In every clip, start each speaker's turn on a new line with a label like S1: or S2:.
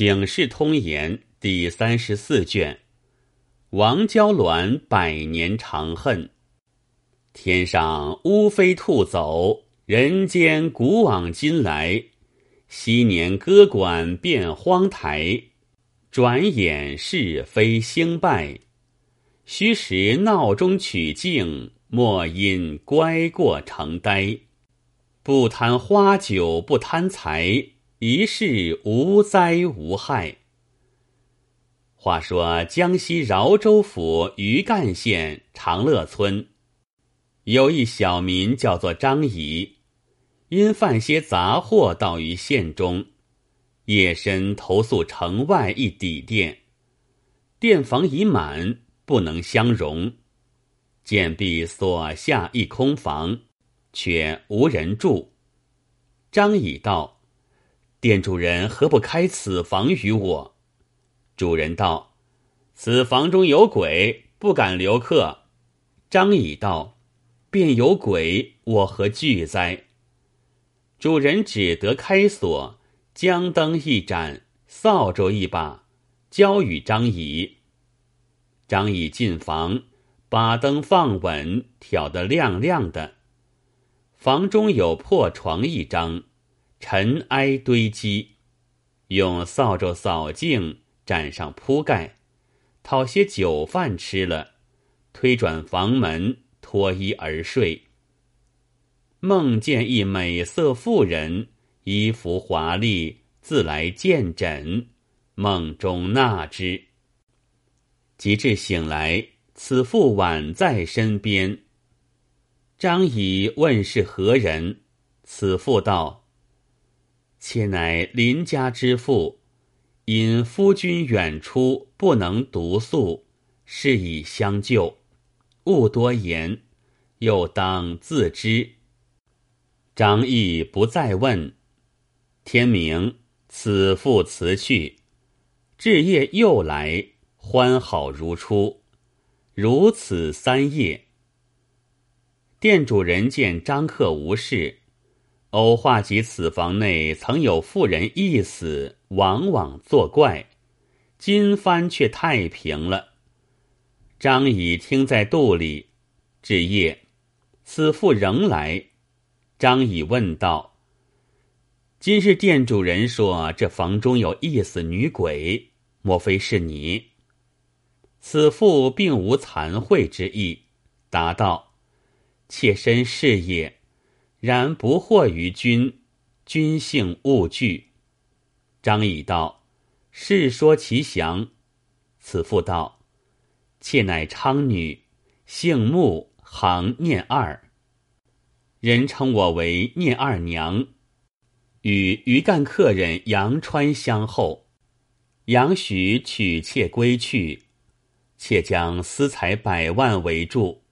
S1: 警世通言》第三十四卷，王娇鸾百年长恨。天上乌飞兔走，人间古往今来。昔年歌管变荒台，转眼是非兴败。虚实闹中取静，莫因乖过成呆。不贪花酒，不贪财。一世无灾无害。话说江西饶州府余干县长乐村，有一小民叫做张仪，因贩些杂货到于县中，夜深投宿城外一底店，店房已满，不能相容，见壁锁下一空房，却无人住。张仪道。店主人何不开此房与我？主人道：“此房中有鬼，不敢留客。”张乙道：“便有鬼，我何惧哉？”主人只得开锁，将灯一盏，扫帚一把，交与张乙。张乙进房，把灯放稳，挑得亮亮的。房中有破床一张。尘埃堆积，用扫帚扫净，沾上铺盖，讨些酒饭吃了，推转房门，脱衣而睡。梦见一美色妇人，衣服华丽，自来见枕，梦中纳之。及至醒来，此妇宛在身边。张仪问是何人，此妇道。妾乃邻家之妇，因夫君远出，不能独宿，是以相救。勿多言，又当自知。张毅不再问。天明，此妇辞去，至夜又来，欢好如初。如此三夜，店主人见张客无事。偶话及此房内曾有妇人一死，往往作怪。今番却太平了。张乙听在肚里。至夜，此妇仍来。张乙问道：“今日店主人说这房中有一死女鬼，莫非是你？”此妇并无惭愧之意，答道：“妾身是也。”然不惑于君，君幸勿惧。张仪道：“世说其详。”此妇道：“妾乃昌女，姓穆，行念二。人称我为念二娘。与余干客人杨川相后，杨许娶妾归去，妾将私财百万为住。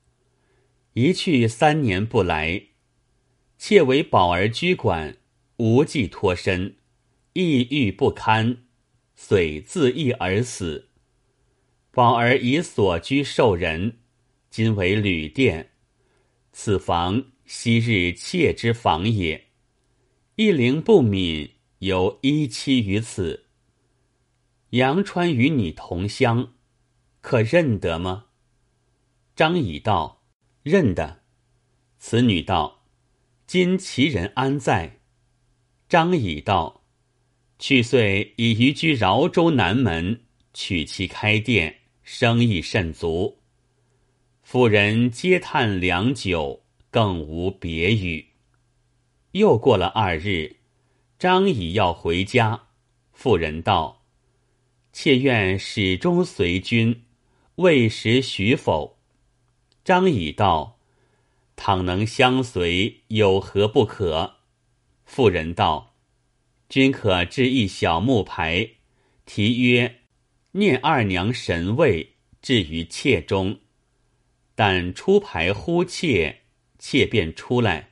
S1: 一去三年不来。”妾为宝儿居馆，无计脱身，抑郁不堪，遂自缢而死。宝儿以所居受人，今为旅店。此房昔日妾之房也，一灵不泯，犹依栖于此。杨川与你同乡，可认得吗？张乙道：“认得。”此女道。今其人安在？张乙道：“去岁已移居饶州南门，娶妻开店，生意甚足。妇人嗟叹良久，更无别语。”又过了二日，张乙要回家，妇人道：“妾愿始终随君，未时许否？”张乙道。倘能相随，有何不可？妇人道：“君可制一小木牌，题曰‘念二娘神位’，置于妾中。但出牌呼妾，妾便出来。”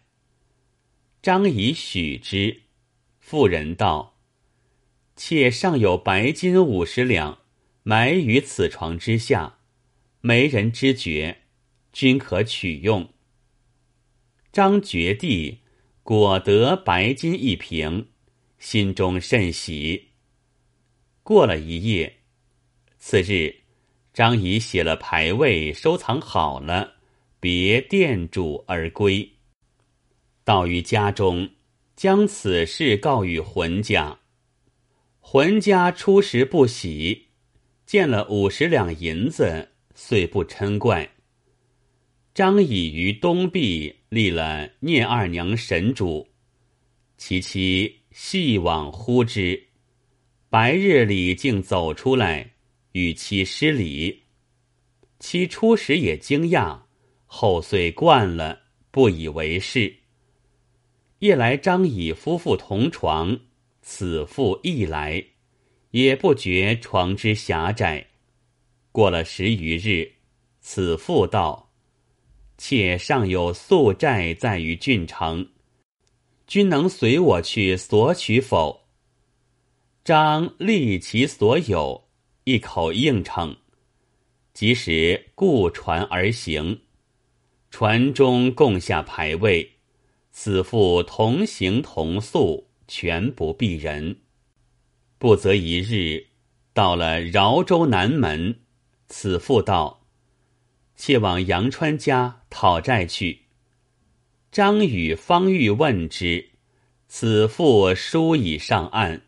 S1: 张仪许之。妇人道：“妾尚有白金五十两，埋于此床之下，没人知觉，君可取用。”张觉地果得白金一瓶，心中甚喜。过了一夜，次日，张仪写了牌位，收藏好了，别店主而归。到于家中，将此事告与浑家。浑家初时不喜，见了五十两银子，遂不嗔怪。张仪于东壁立了聂二娘神主，其妻细往呼之，白日里竟走出来与妻施礼。妻初时也惊讶，后遂惯了，不以为事。夜来张乙夫妇同床。此妇亦来，也不觉床之狭窄。过了十余日，此妇道：“妾尚有宿债在于郡城，君能随我去索取否？”张立其所有，一口应承。即时雇船而行，船中共下牌位，此妇同行同宿。全不避人，不则一日到了饶州南门，此妇道：“且往杨川家讨债去。”张宇方欲问之，此妇书已上岸。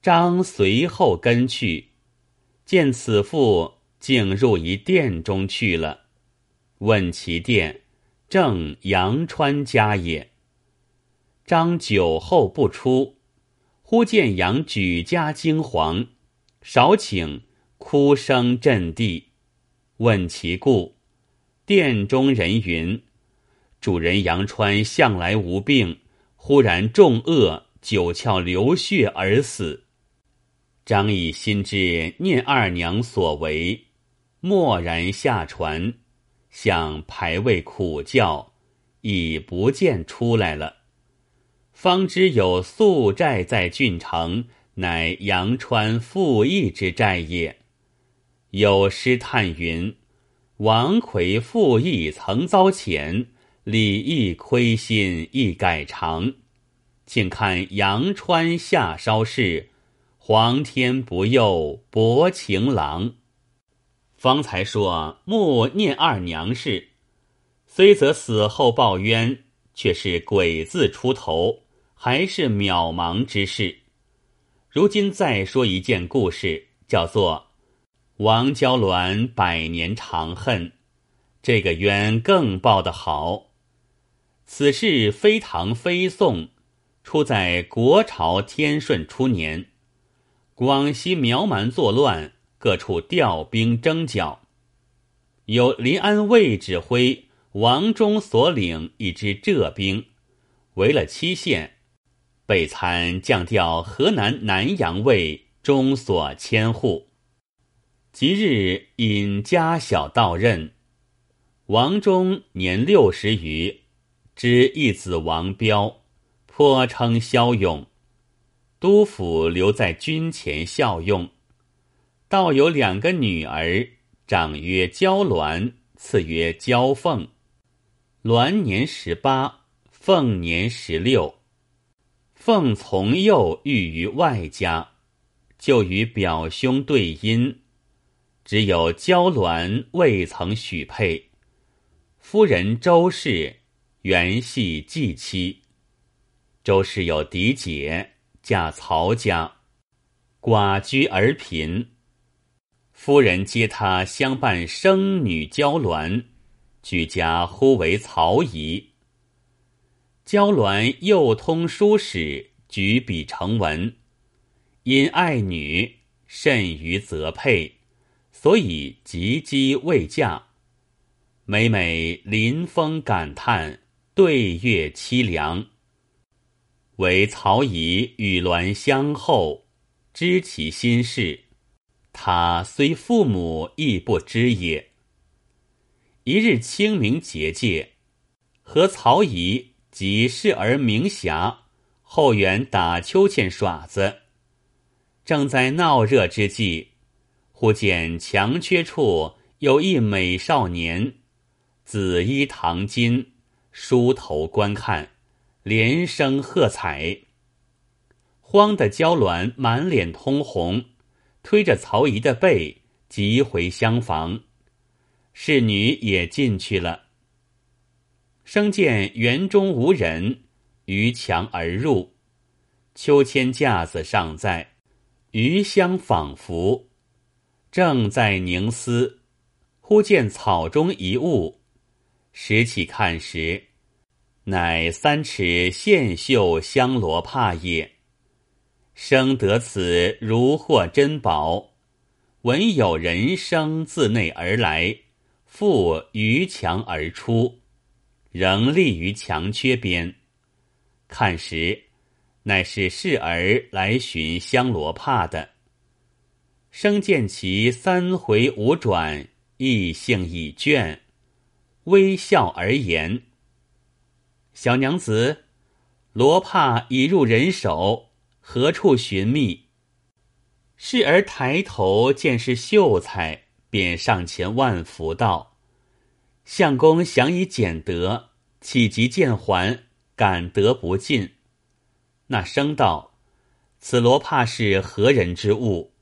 S1: 张随后跟去，见此妇竟入一殿中去了，问其殿，正杨川家也。张酒后不出，忽见杨举家惊惶，少顷，哭声震地。问其故，殿中人云：主人杨川向来无病，忽然中恶，九窍流血而死。张毅心知念二娘所为，默然下船，向牌位苦叫，已不见出来了。方知有宿债在郡城，乃杨川赋役之债也。有诗叹云：“王魁赋役曾遭遣，李毅亏心亦改常。请看阳川下梢事，皇天不佑薄情郎。”方才说穆念二娘事，虽则死后报冤，却是鬼字出头。还是渺茫之事。如今再说一件故事，叫做“王娇鸾百年长恨”。这个冤更报得好。此事非唐非宋，出在国朝天顺初年，广西苗蛮作乱，各处调兵征剿，有临安卫指挥王忠所领一支浙兵，围了七县。被参降调河南南阳卫中所千户，即日引家小到任。王忠年六十余，知一子王彪，颇称骁勇。督府留在军前效用。倒有两个女儿，长曰娇鸾，次曰娇凤。鸾年十八，凤年十六。凤从幼育于外家，就与表兄对姻，只有娇鸾未曾许配。夫人周氏原系继妻，周氏有嫡姐，嫁曹家，寡居而贫。夫人接他相伴生女娇鸾，举家呼为曹姨。娇鸾又通书史，举笔成文。因爱女，甚于择配，所以及笄未嫁。每每临风感叹，对月凄凉。唯曹姨与鸾相厚，知其心事。他虽父母亦不知也。一日清明节戒，和曹姨。即视而明霞，后园打秋千耍子。正在闹热之际，忽见墙缺处有一美少年，紫衣唐巾，梳头观看，连声喝彩。慌的娇鸾满脸通红，推着曹姨的背，急回厢房。侍女也进去了。生见园中无人，逾墙而入。秋千架子尚在，余香仿佛。正在凝思，忽见草中一物，拾起看时，乃三尺线绣香罗帕也。生得此如获珍宝，闻有人声自内而来。复于墙而出，仍立于墙缺边。看时，乃是侍儿来寻香罗帕的。生见其三回五转，意性已倦，微笑而言：“小娘子，罗帕已入人手，何处寻觅？”侍儿抬头见是秀才。便上前万福道：“相公想以俭德，岂及见还？感得不尽。”那生道：“此罗帕是何人之物？”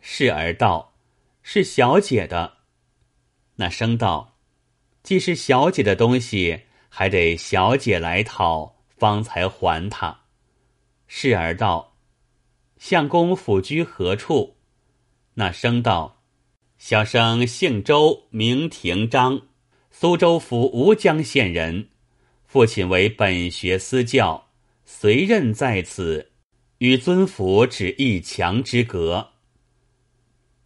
S1: 侍儿道：“是小姐的。”那生道：“既是小姐的东西，还得小姐来讨，方才还他。”侍儿道：“相公府居何处？”那生道。小生姓周，名廷章，苏州府吴江县人。父亲为本学私教，随任在此，与尊府只一墙之隔。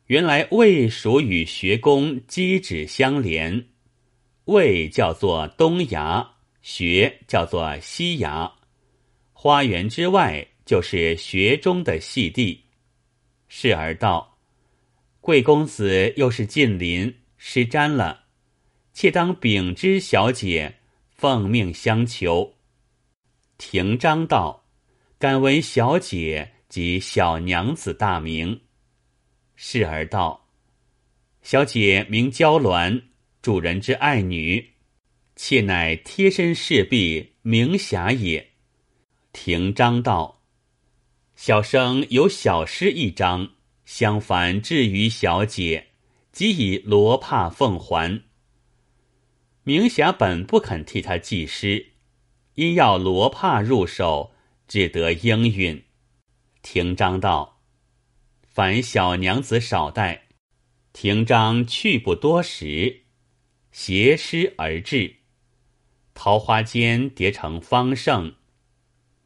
S1: 原来魏蜀与学宫机指相连，魏叫做东衙，学叫做西衙。花园之外就是学中的细地。侍儿道。贵公子又是近邻，失瞻了，且当禀知小姐，奉命相求。廷章道：“敢闻小姐及小娘子大名？”侍儿道：“小姐名娇鸾，主人之爱女，妾乃贴身侍婢明霞也。”廷章道：“小生有小诗一张。”相反，至于小姐，即以罗帕奉还。明霞本不肯替他寄诗，因要罗帕入手，只得应允。廷章道：“凡小娘子少待。”廷章去不多时，携诗而至，桃花间叠成方盛。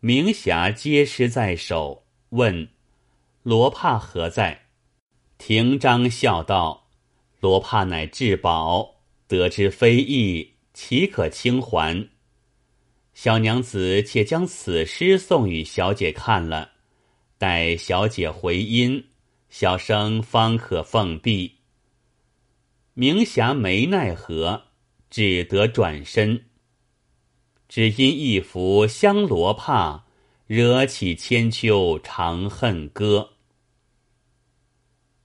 S1: 明霞皆诗在手，问。罗帕何在？廷章笑道：“罗帕乃至宝，得之非易，岂可轻还？小娘子且将此诗送与小姐看了，待小姐回音，小生方可奉毕。”明霞没奈何，只得转身。只因一幅香罗帕，惹起千秋长恨歌。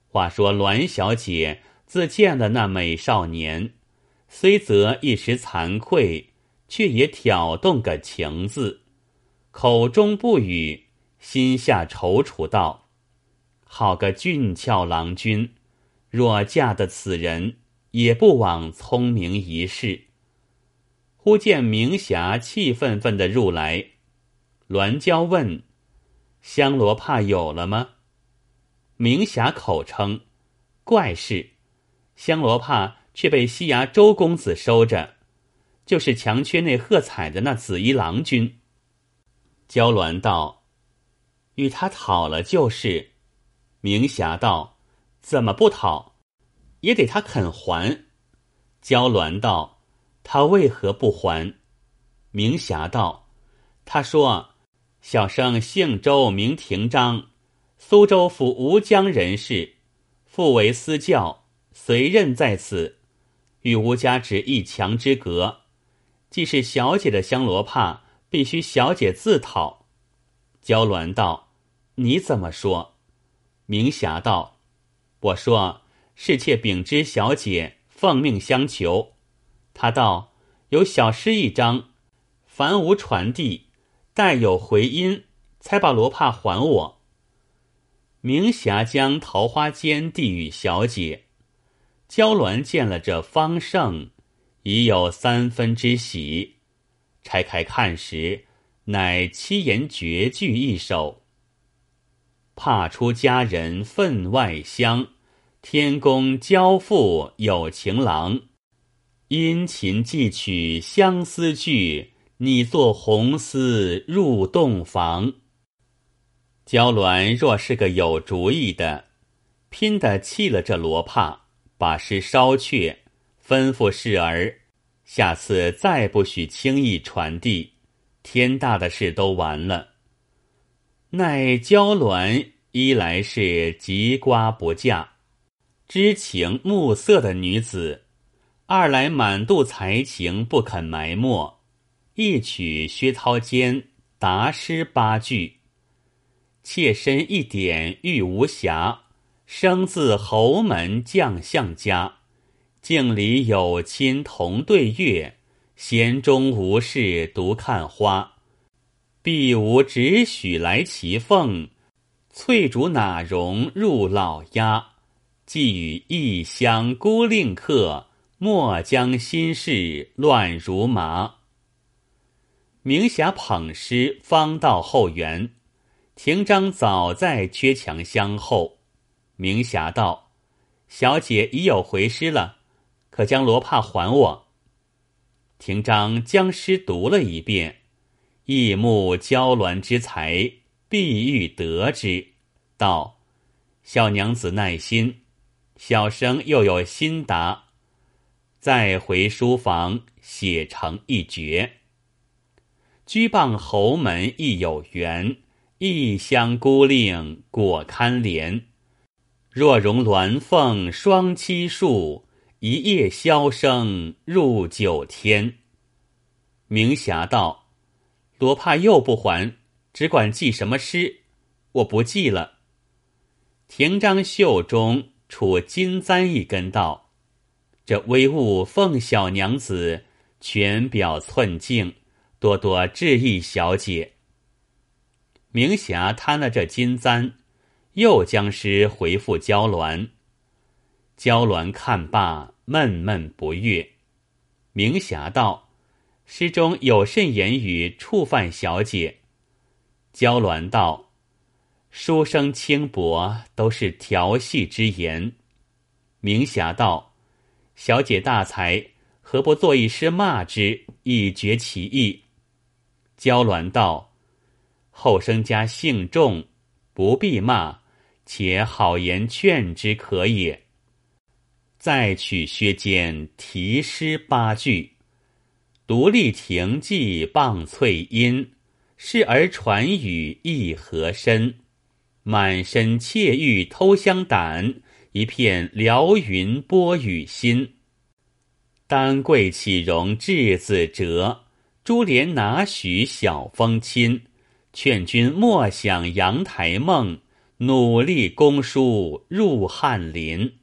S1: 话说栾小姐自见了那美少年，虽则一时惭愧，却也挑动个情字，口中不语，心下踌躇道：“好个俊俏郎君，若嫁得此人，也不枉聪明一世。”忽见明霞气愤愤的入来，栾娇问：“香罗帕有了吗？”明霞口称：“怪事，香罗帕却被西衙周公子收着，就是墙缺内喝彩的那紫衣郎君。”娇鸾道：“与他讨了就是。”明霞道：“怎么不讨？也得他肯还。”娇鸾道：“他为何不还？”明霞道：“他说，小生姓周，名廷章。”苏州府吴江人士，父为私教，随任在此，与吴家只一墙之隔。既是小姐的香罗帕，必须小姐自讨。娇鸾道：“你怎么说？”明霞道：“我说侍妾禀知小姐，奉命相求。他道有小诗一张，凡无传递，待有回音，才把罗帕还我。”明霞将桃花笺递与小姐，娇鸾见了这方胜，已有三分之喜。拆开看时，乃七言绝句一首。怕出佳人分外香，天公交付有情郎。殷勤寄取相思句，你作红丝入洞房。娇鸾若是个有主意的，拼得弃了这罗帕，把诗烧却，吩咐侍儿，下次再不许轻易传递。天大的事都完了。奈娇鸾一来是吉瓜不嫁，知情暮色的女子。二来满肚才情不肯埋没，一曲薛涛间答诗八句，妾身一点玉无瑕，生自侯门将相家，镜里有亲同对月，闲中无事独看花，必无只许来其凤，翠竹哪容入老鸦？寄与异乡孤令客。莫将心事乱如麻。明霞捧诗方到后园，廷章早在缺墙相候。明霞道：“小姐已有回诗了，可将罗帕还我。”廷章将诗读了一遍，异木娇鸾之才，必欲得之，道：“小娘子耐心，小生又有新答。”再回书房写成一绝。居傍侯门亦有缘，异乡孤令果堪怜。若容鸾凤双栖树，一夜箫声入九天。明霞道：“多怕又不还，只管记什么诗？我不记了。”廷章袖中处金簪一根道。这微物奉小娘子，全表寸净，多多致意小姐。明霞贪了这金簪，又将诗回复娇鸾。娇鸾看罢，闷闷不悦。明霞道：“诗中有甚言语触犯小姐？”娇鸾道：“书生轻薄，都是调戏之言。”明霞道。小姐大才，何不作一诗骂之，以绝其意？娇鸾道：“后生家姓重，不必骂，且好言劝之可也。”再取薛坚题诗八句：“独立亭记傍翠阴，示而传语意何深？满身窃玉偷香胆。”一片辽云波雨心，丹桂岂容稚子折？珠帘哪许小风侵？劝君莫想阳台梦，努力攻书入翰林。